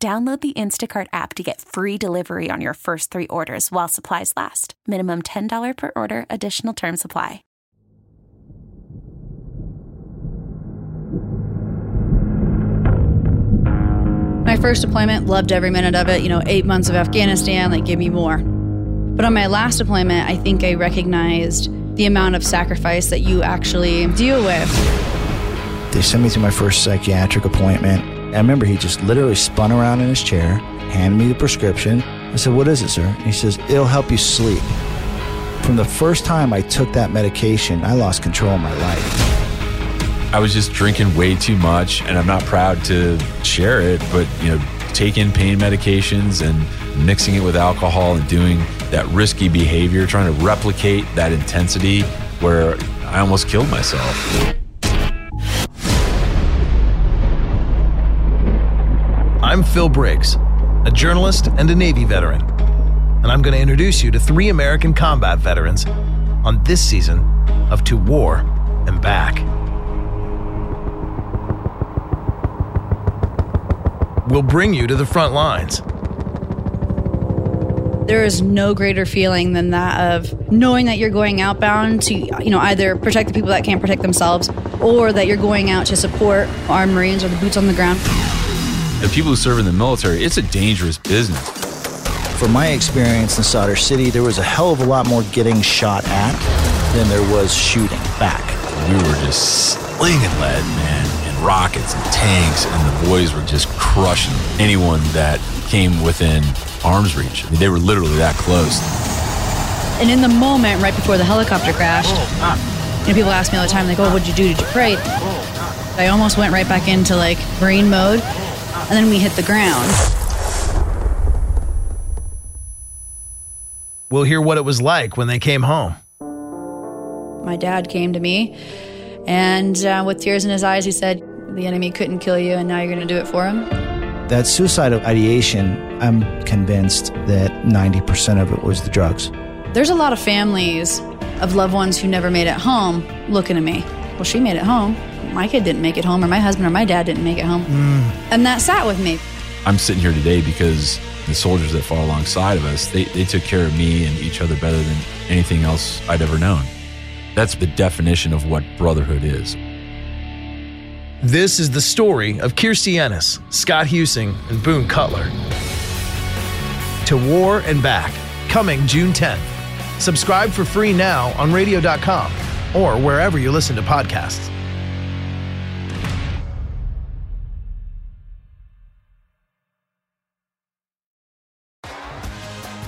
Download the Instacart app to get free delivery on your first three orders while supplies last. Minimum $10 per order, additional term supply. My first deployment, loved every minute of it. You know, eight months of Afghanistan, like, give me more. But on my last deployment, I think I recognized the amount of sacrifice that you actually deal with. They sent me to my first psychiatric appointment. I remember he just literally spun around in his chair, handed me the prescription. I said, What is it, sir? And he says, It'll help you sleep. From the first time I took that medication, I lost control of my life. I was just drinking way too much, and I'm not proud to share it, but you know, taking pain medications and mixing it with alcohol and doing that risky behavior, trying to replicate that intensity where I almost killed myself. I'm Phil Briggs, a journalist and a Navy veteran, and I'm going to introduce you to three American combat veterans on this season of To War and Back. We'll bring you to the front lines. There is no greater feeling than that of knowing that you're going outbound to, you know, either protect the people that can't protect themselves or that you're going out to support our Marines or the boots on the ground. The people who serve in the military, it's a dangerous business. From my experience in Sadr City, there was a hell of a lot more getting shot at than there was shooting back. We were just slinging lead, man, and rockets and tanks, and the boys were just crushing anyone that came within arm's reach. I mean, they were literally that close. And in the moment, right before the helicopter crashed, you know, people ask me all the time, like, oh, what'd you do? Did you pray? I almost went right back into like Marine mode, and then we hit the ground. We'll hear what it was like when they came home. My dad came to me, and uh, with tears in his eyes, he said, the enemy couldn't kill you, and now you're going to do it for him. That suicidal ideation, I'm convinced that 90% of it was the drugs. There's a lot of families of loved ones who never made it home looking at me. Well, she made it home. My kid didn't make it home, or my husband or my dad didn't make it home. Mm. And that sat with me. I'm sitting here today because the soldiers that fought alongside of us, they, they took care of me and each other better than anything else I'd ever known. That's the definition of what brotherhood is. This is the story of Kirstie Ennis, Scott Huesing, and Boone Cutler. To War and Back, coming June 10th. Subscribe for free now on radio.com or wherever you listen to podcasts.